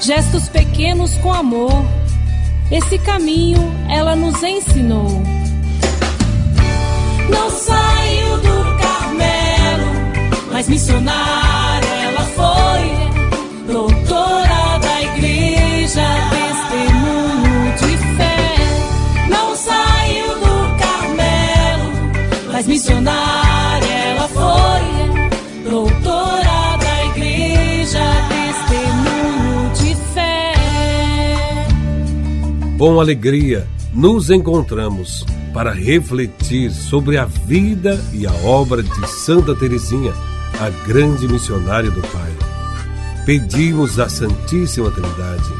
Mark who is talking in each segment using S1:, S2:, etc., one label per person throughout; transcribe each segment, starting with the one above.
S1: gestos pequenos com amor. Esse caminho ela nos ensinou. Não saiu do Carmelo, mas missionária
S2: Com alegria, nos encontramos para refletir sobre a vida e a obra de Santa Teresinha, a grande missionária do Pai. Pedimos à Santíssima Trindade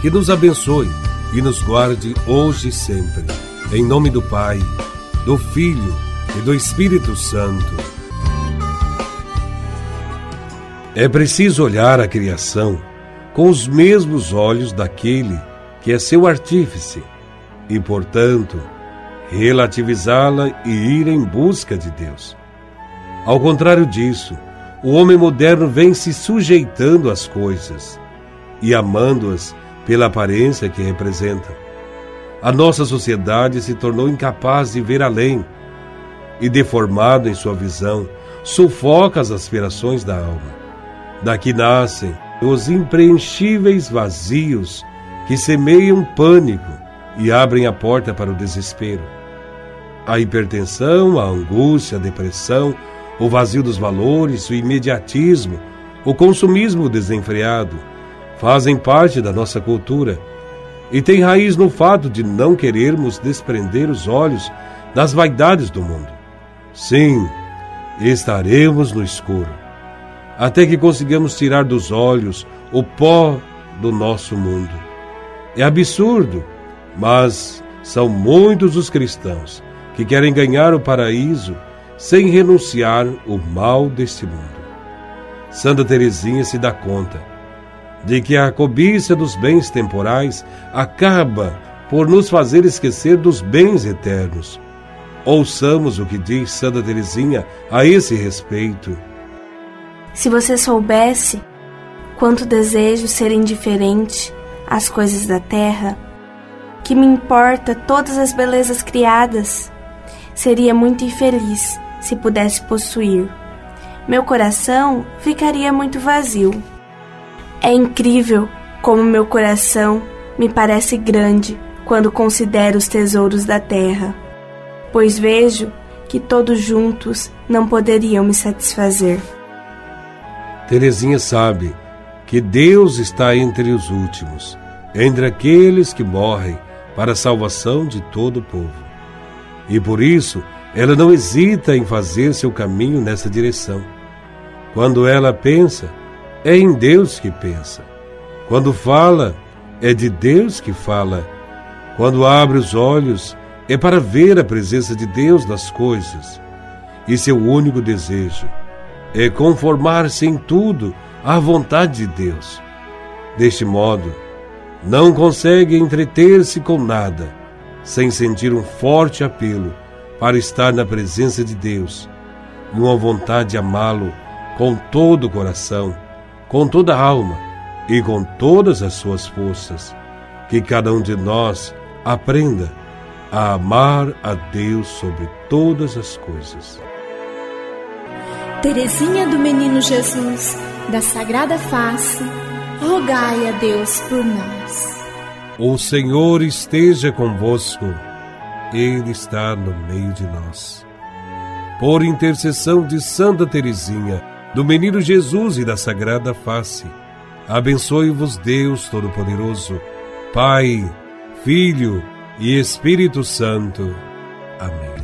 S2: que nos abençoe e nos guarde hoje e sempre. Em nome do Pai, do Filho e do Espírito Santo. É preciso olhar a criação com os mesmos olhos daquele que é seu artífice e, portanto, relativizá-la e ir em busca de Deus. Ao contrário disso, o homem moderno vem se sujeitando às coisas e amando-as pela aparência que representam. A nossa sociedade se tornou incapaz de ver além e, deformado em sua visão, sufoca as aspirações da alma. Daqui nascem os impreenchíveis vazios que semeiam pânico e abrem a porta para o desespero. A hipertensão, a angústia, a depressão, o vazio dos valores, o imediatismo, o consumismo desenfreado fazem parte da nossa cultura e têm raiz no fato de não querermos desprender os olhos das vaidades do mundo. Sim, estaremos no escuro, até que consigamos tirar dos olhos o pó do nosso mundo. É absurdo, mas são muitos os cristãos que querem ganhar o paraíso sem renunciar o mal deste mundo. Santa Teresinha se dá conta de que a cobiça dos bens temporais acaba por nos fazer esquecer dos bens eternos. Ouçamos o que diz Santa Teresinha a esse respeito.
S3: Se você soubesse quanto desejo ser indiferente às coisas da terra, que me importa todas as belezas criadas, seria muito infeliz se pudesse possuir. Meu coração ficaria muito vazio. É incrível como meu coração me parece grande quando considero os tesouros da terra, pois vejo que todos juntos não poderiam me satisfazer.
S2: Terezinha sabe que Deus está entre os últimos, entre aqueles que morrem para a salvação de todo o povo. E por isso, ela não hesita em fazer seu caminho nessa direção. Quando ela pensa, é em Deus que pensa. Quando fala, é de Deus que fala. Quando abre os olhos, é para ver a presença de Deus nas coisas. E seu único desejo é conformar-se em tudo à vontade de Deus. Deste modo, não consegue entreter-se com nada sem sentir um forte apelo para estar na presença de Deus e uma vontade de amá-lo com todo o coração, com toda a alma e com todas as suas forças. Que cada um de nós aprenda a amar a Deus sobre todas as coisas.
S4: Teresinha do Menino Jesus, da Sagrada Face, rogai a Deus por nós.
S2: O Senhor esteja convosco, Ele está no meio de nós. Por intercessão de Santa Teresinha, do Menino Jesus e da Sagrada Face, abençoe-vos Deus Todo-Poderoso, Pai, Filho e Espírito Santo. Amém.